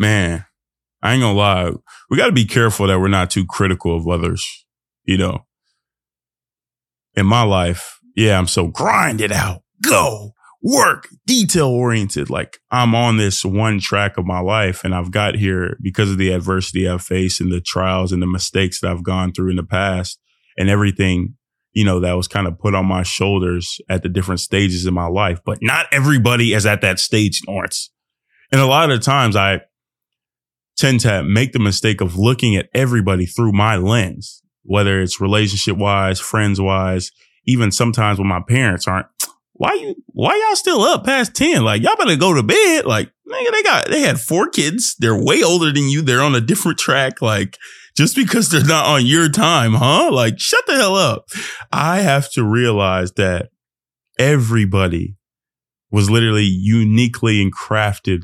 man, I ain't gonna lie. We got to be careful that we're not too critical of others. You know, in my life, yeah, I'm so grinded out, go work, detail oriented. Like I'm on this one track of my life and I've got here because of the adversity I've faced and the trials and the mistakes that I've gone through in the past and everything, you know, that was kind of put on my shoulders at the different stages in my life. But not everybody is at that stage, Norense. And a lot of the times I tend to make the mistake of looking at everybody through my lens, whether it's relationship wise, friends wise, even sometimes when my parents aren't why you why y'all still up past 10? Like y'all better go to bed. Like, nigga, they got they had four kids. They're way older than you. They're on a different track. Like, just because they're not on your time, huh? Like, shut the hell up. I have to realize that everybody was literally uniquely and crafted,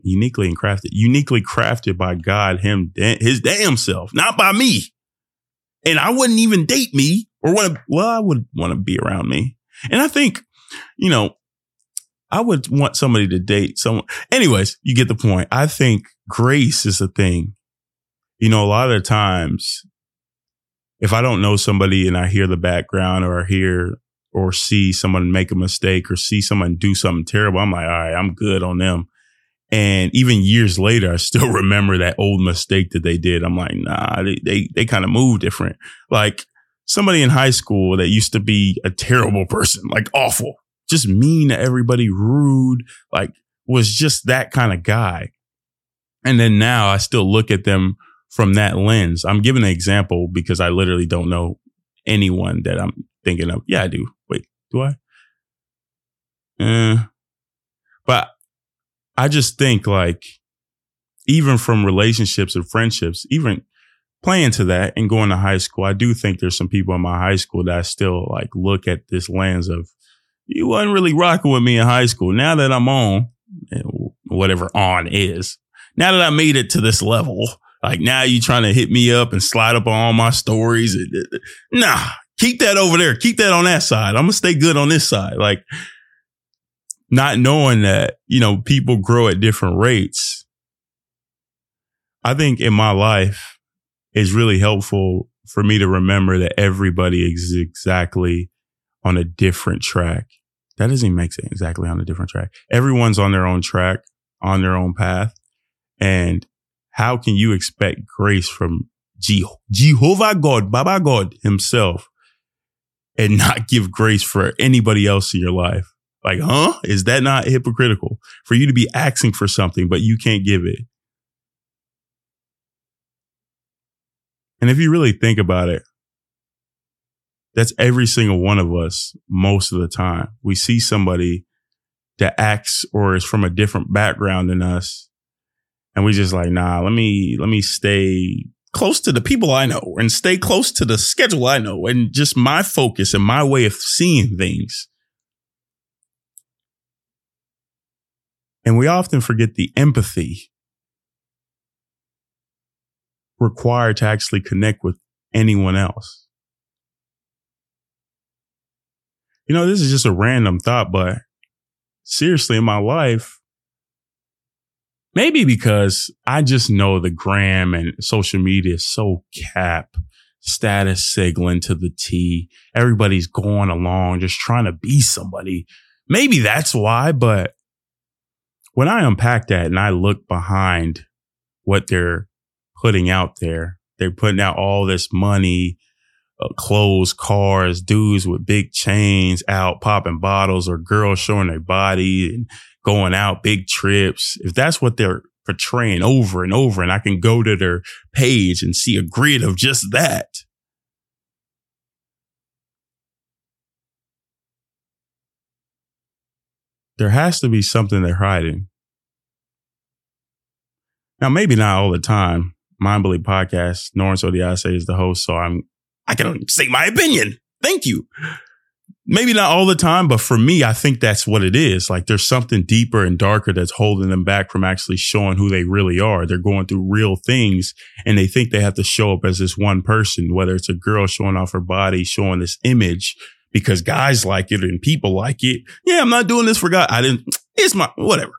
uniquely and crafted, uniquely crafted by God, him, his damn self, not by me. And I wouldn't even date me or want to, well, I would want to be around me. And I think you know, I would want somebody to date someone. Anyways, you get the point. I think grace is a thing. You know, a lot of times, if I don't know somebody and I hear the background or I hear or see someone make a mistake or see someone do something terrible, I'm like, all right, I'm good on them. And even years later, I still remember that old mistake that they did. I'm like, nah, they, they, they kind of move different. Like somebody in high school that used to be a terrible person, like awful, just mean to everybody, rude, like was just that kind of guy. And then now I still look at them from that lens. I'm giving an example because I literally don't know anyone that I'm thinking of. Yeah, I do. Wait, do I? Uh, but I just think like even from relationships and friendships, even playing to that and going to high school, I do think there's some people in my high school that I still like look at this lens of you wasn't really rocking with me in high school. Now that I'm on, eh, whatever on is, now that I made it to this level, like now you trying to hit me up and slide up on all my stories. Nah, keep that over there. Keep that on that side. I'm gonna stay good on this side. Like not knowing that, you know, people grow at different rates. I think in my life, it's really helpful for me to remember that everybody is exactly on a different track. That doesn't make sense exactly on a different track. Everyone's on their own track, on their own path. And how can you expect grace from Jehovah God, Baba God himself and not give grace for anybody else in your life? Like, huh? Is that not hypocritical for you to be asking for something, but you can't give it? And if you really think about it, that's every single one of us most of the time. We see somebody that acts or is from a different background than us. And we just like, nah, let me, let me stay close to the people I know and stay close to the schedule I know and just my focus and my way of seeing things. And we often forget the empathy required to actually connect with anyone else. you know, this is just a random thought, but seriously, in my life, maybe because I just know the gram and social media is so cap status signaling to the T. Everybody's going along, just trying to be somebody. Maybe that's why, but when I unpack that and I look behind what they're putting out there, they're putting out all this money, uh, clothes, cars, dudes with big chains out popping bottles or girls showing their body and going out big trips. If that's what they're portraying over and over and I can go to their page and see a grid of just that. There has to be something they're hiding. Now, maybe not all the time. Mind Bully Podcast, Norense Odiase is the host, so I'm I can say my opinion. Thank you. Maybe not all the time, but for me, I think that's what it is. Like there's something deeper and darker that's holding them back from actually showing who they really are. They're going through real things and they think they have to show up as this one person, whether it's a girl showing off her body, showing this image because guys like it and people like it. Yeah, I'm not doing this for God. I didn't, it's my, whatever.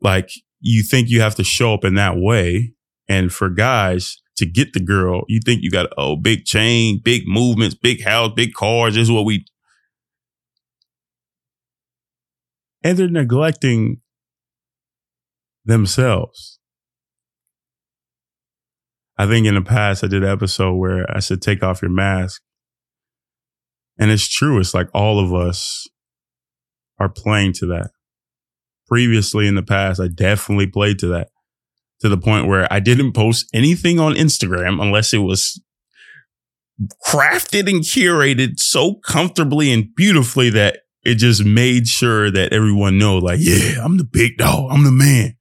Like you think you have to show up in that way. And for guys to get the girl, you think you got, oh, big chain, big movements, big house, big cars. This is what we. And they're neglecting themselves. I think in the past I did an episode where I said, take off your mask. And it's true. It's like all of us are playing to that. Previously in the past, I definitely played to that to the point where I didn't post anything on Instagram unless it was crafted and curated so comfortably and beautifully that it just made sure that everyone know like, yeah, I'm the big dog. I'm the man.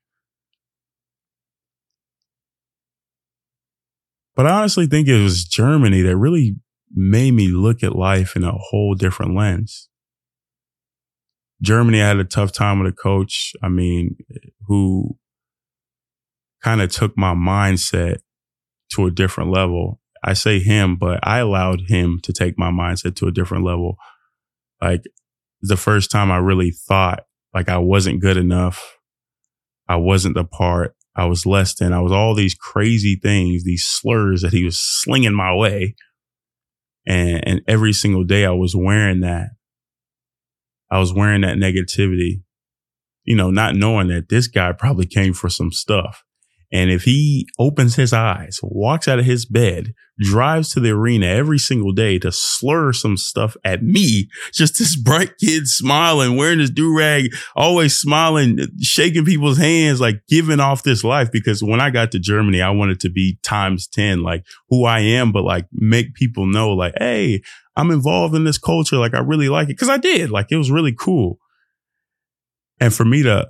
But I honestly think it was Germany that really made me look at life in a whole different lens. Germany, I had a tough time with a coach. I mean, who kind of took my mindset to a different level. I say him, but I allowed him to take my mindset to a different level. Like the first time I really thought like I wasn't good enough. I wasn't the part. I was less than. I was all these crazy things, these slurs that he was slinging my way. And, and every single day I was wearing that. I was wearing that negativity, you know, not knowing that this guy probably came for some stuff. And if he opens his eyes, walks out of his bed, drives to the arena every single day to slur some stuff at me, just this bright kid smiling, wearing his do rag, always smiling, shaking people's hands, like giving off this life. Because when I got to Germany, I wanted to be times 10, like who I am, but like make people know, like, Hey, I'm involved in this culture. Like I really like it. Cause I did. Like it was really cool. And for me to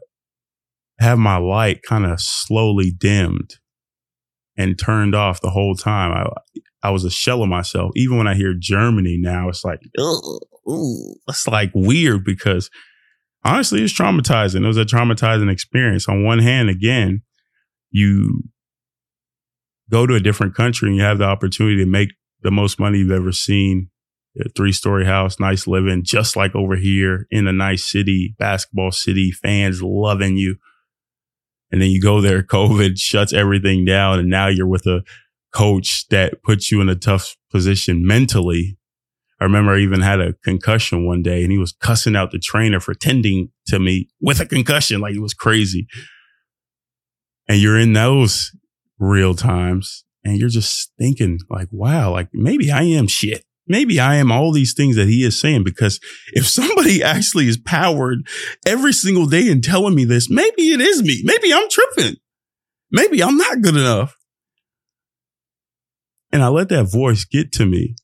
have my light kind of slowly dimmed and turned off the whole time. I I was a shell of myself. Even when I hear Germany now, it's like, ooh, it's like weird because honestly, it's traumatizing. It was a traumatizing experience. On one hand, again, you go to a different country and you have the opportunity to make the most money you've ever seen. A three story house, nice living, just like over here in a nice city, basketball city, fans loving you and then you go there, COVID shuts everything down. And now you're with a coach that puts you in a tough position mentally. I remember I even had a concussion one day and he was cussing out the trainer for tending to me with a concussion. Like it was crazy. And you're in those real times and you're just thinking like, wow, like maybe I am shit maybe I am all these things that he is saying because if somebody actually is powered every single day and telling me this, maybe it is me. Maybe I'm tripping. Maybe I'm not good enough. And I let that voice get to me.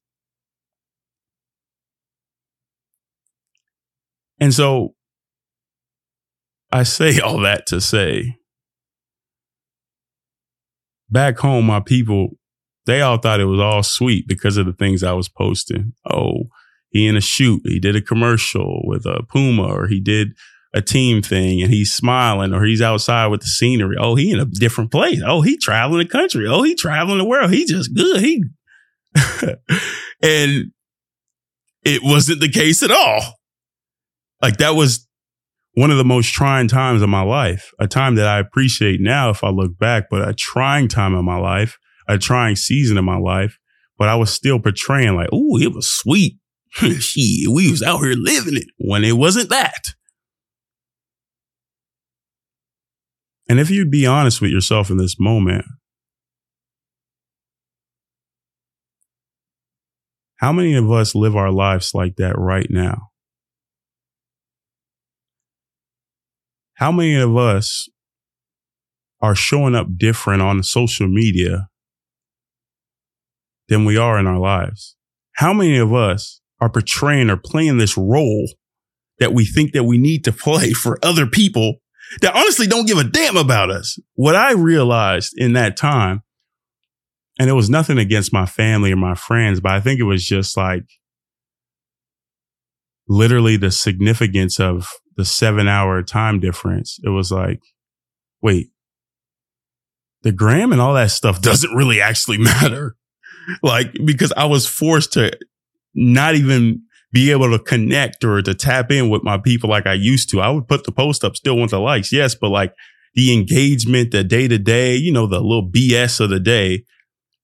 And so I say all that to say back home, my people they all thought it was all sweet because of the things I was posting. Oh, he in a shoot, he did a commercial with a Puma, or he did a team thing and he's smiling, or he's outside with the scenery. Oh, he in a different place. Oh, he traveling the country. Oh, he traveling the world. He just good. He and it wasn't the case at all. Like that was one of the most trying times of my life, a time that I appreciate now if I look back, but a trying time in my life a trying season in my life, but I was still portraying like, oh, it was sweet. Shit, we was out here living it when it wasn't that. And if you'd be honest with yourself in this moment, how many of us live our lives like that right now? How many of us are showing up different on social media than we are in our lives. How many of us are portraying or playing this role that we think that we need to play for other people that honestly don't give a damn about us? What I realized in that time, and it was nothing against my family or my friends, but I think it was just like literally the significance of the seven hour time difference. It was like, wait, the gram and all that stuff doesn't really actually matter like because I was forced to not even be able to connect or to tap in with my people like I used to. I would put the post up, still want the likes, yes, but like the engagement, the day to day, you know, the little BS of the day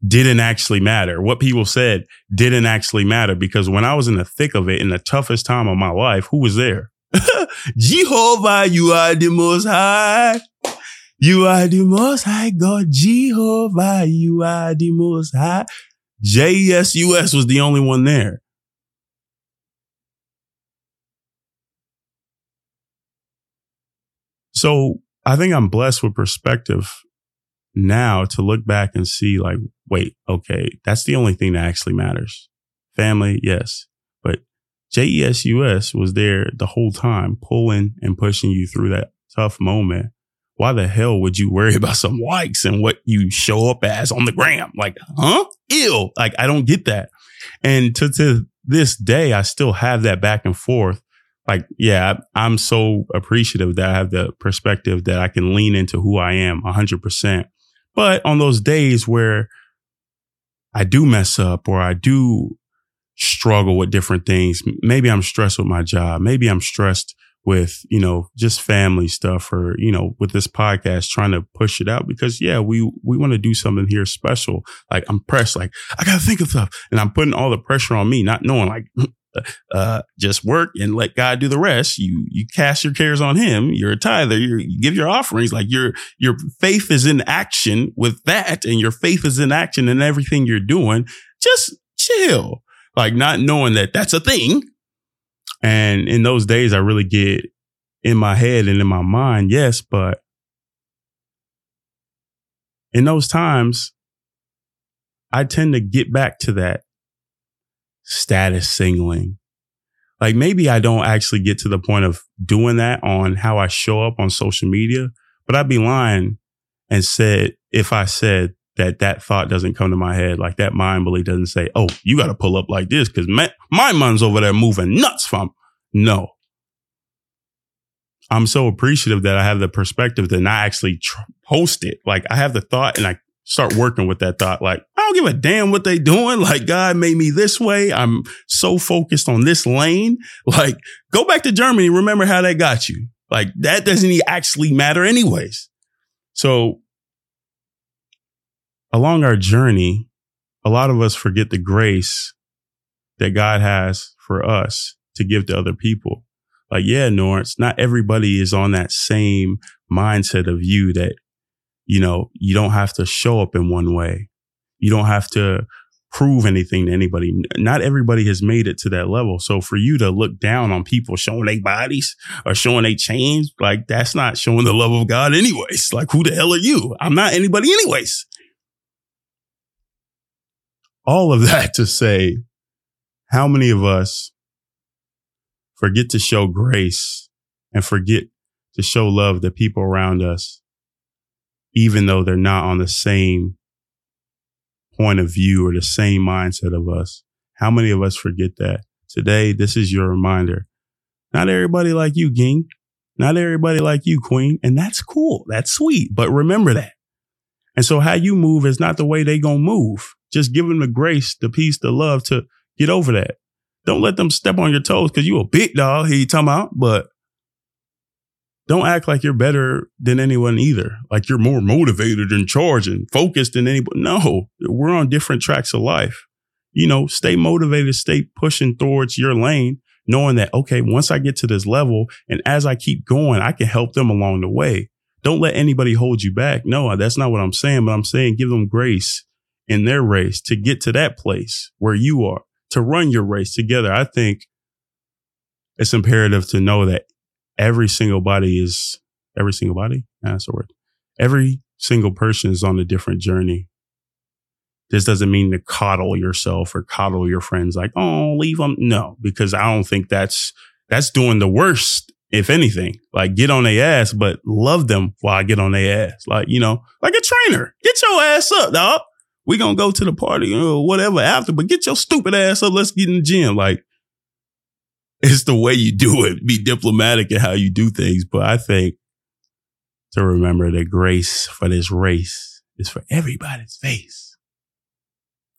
didn't actually matter. What people said didn't actually matter because when I was in the thick of it, in the toughest time of my life, who was there? Jehovah, you are the most high. You are the most high God. Jehovah, you are the most high. JESUS was the only one there. So I think I'm blessed with perspective now to look back and see like, wait, okay, that's the only thing that actually matters. Family, yes. But JESUS was there the whole time, pulling and pushing you through that tough moment. Why the hell would you worry about some likes and what you show up as on the gram? Like, huh? Ill. Like, I don't get that. And to, to this day, I still have that back and forth like, yeah, I'm so appreciative that I have the perspective that I can lean into who I am 100%. But on those days where I do mess up or I do struggle with different things, maybe I'm stressed with my job. Maybe I'm stressed with, you know, just family stuff or, you know, with this podcast trying to push it out because yeah, we, we want to do something here special. Like I'm pressed, like I got to think of stuff and I'm putting all the pressure on me, not knowing like uh, just work and let God do the rest. You, you cast your cares on him. You're a tither. You're, you give your offerings. Like your, your faith is in action with that and your faith is in action in everything you're doing. Just chill. Like not knowing that that's a thing. And in those days, I really get in my head and in my mind. Yes, but in those times, I tend to get back to that status singling. Like maybe I don't actually get to the point of doing that on how I show up on social media, but I'd be lying and said, if I said that that thought doesn't come to my head, like that mind belief doesn't say, Oh, you got to pull up like this because my, my mind's over there moving nuts from no. I'm so appreciative that I have the perspective to not actually tr- post it. Like I have the thought and I start working with that thought. Like, I don't give a damn what they doing. Like, God made me this way. I'm so focused on this lane. Like, go back to Germany. Remember how they got you. Like, that doesn't actually matter anyways. So along our journey, a lot of us forget the grace that God has for us to give to other people. Like, yeah, Norris, not everybody is on that same mindset of you that you know, you don't have to show up in one way. You don't have to prove anything to anybody. Not everybody has made it to that level. So for you to look down on people showing their bodies or showing they change, like that's not showing the love of God anyways. Like who the hell are you? I'm not anybody anyways. All of that to say, how many of us forget to show grace and forget to show love to people around us even though they're not on the same point of view or the same mindset of us. How many of us forget that? Today, this is your reminder. Not everybody like you, King. Not everybody like you, Queen. And that's cool. That's sweet. But remember that. And so how you move is not the way they gonna move. Just give them the grace, the peace, the love to get over that. Don't let them step on your toes because you a big dog. He talking about, but don't act like you're better than anyone either. Like you're more motivated and charged and focused than anybody. No, we're on different tracks of life. You know, stay motivated, stay pushing towards your lane, knowing that, okay, once I get to this level and as I keep going, I can help them along the way. Don't let anybody hold you back. No, that's not what I'm saying, but I'm saying give them grace in their race to get to that place where you are, to run your race together. I think it's imperative to know that every single body is every single body. That's the word. Every single person is on a different journey. This doesn't mean to coddle yourself or coddle your friends like, oh, leave them. No, because I don't think that's, that's doing the worst, if anything. Like get on their ass, but love them while I get on their ass. Like, you know, like a trainer. Get your ass up, dog. We gonna go to the party or whatever after, but get your stupid ass up. Let's get in the gym. Like, it's the way you do it. Be diplomatic in how you do things. But I think to remember that grace for this race is for everybody's face.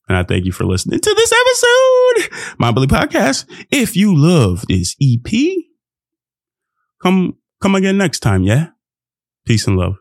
And I thank you for listening to this episode, Mind Bully Podcast. If you love this EP, come come again next time, yeah? Peace and love.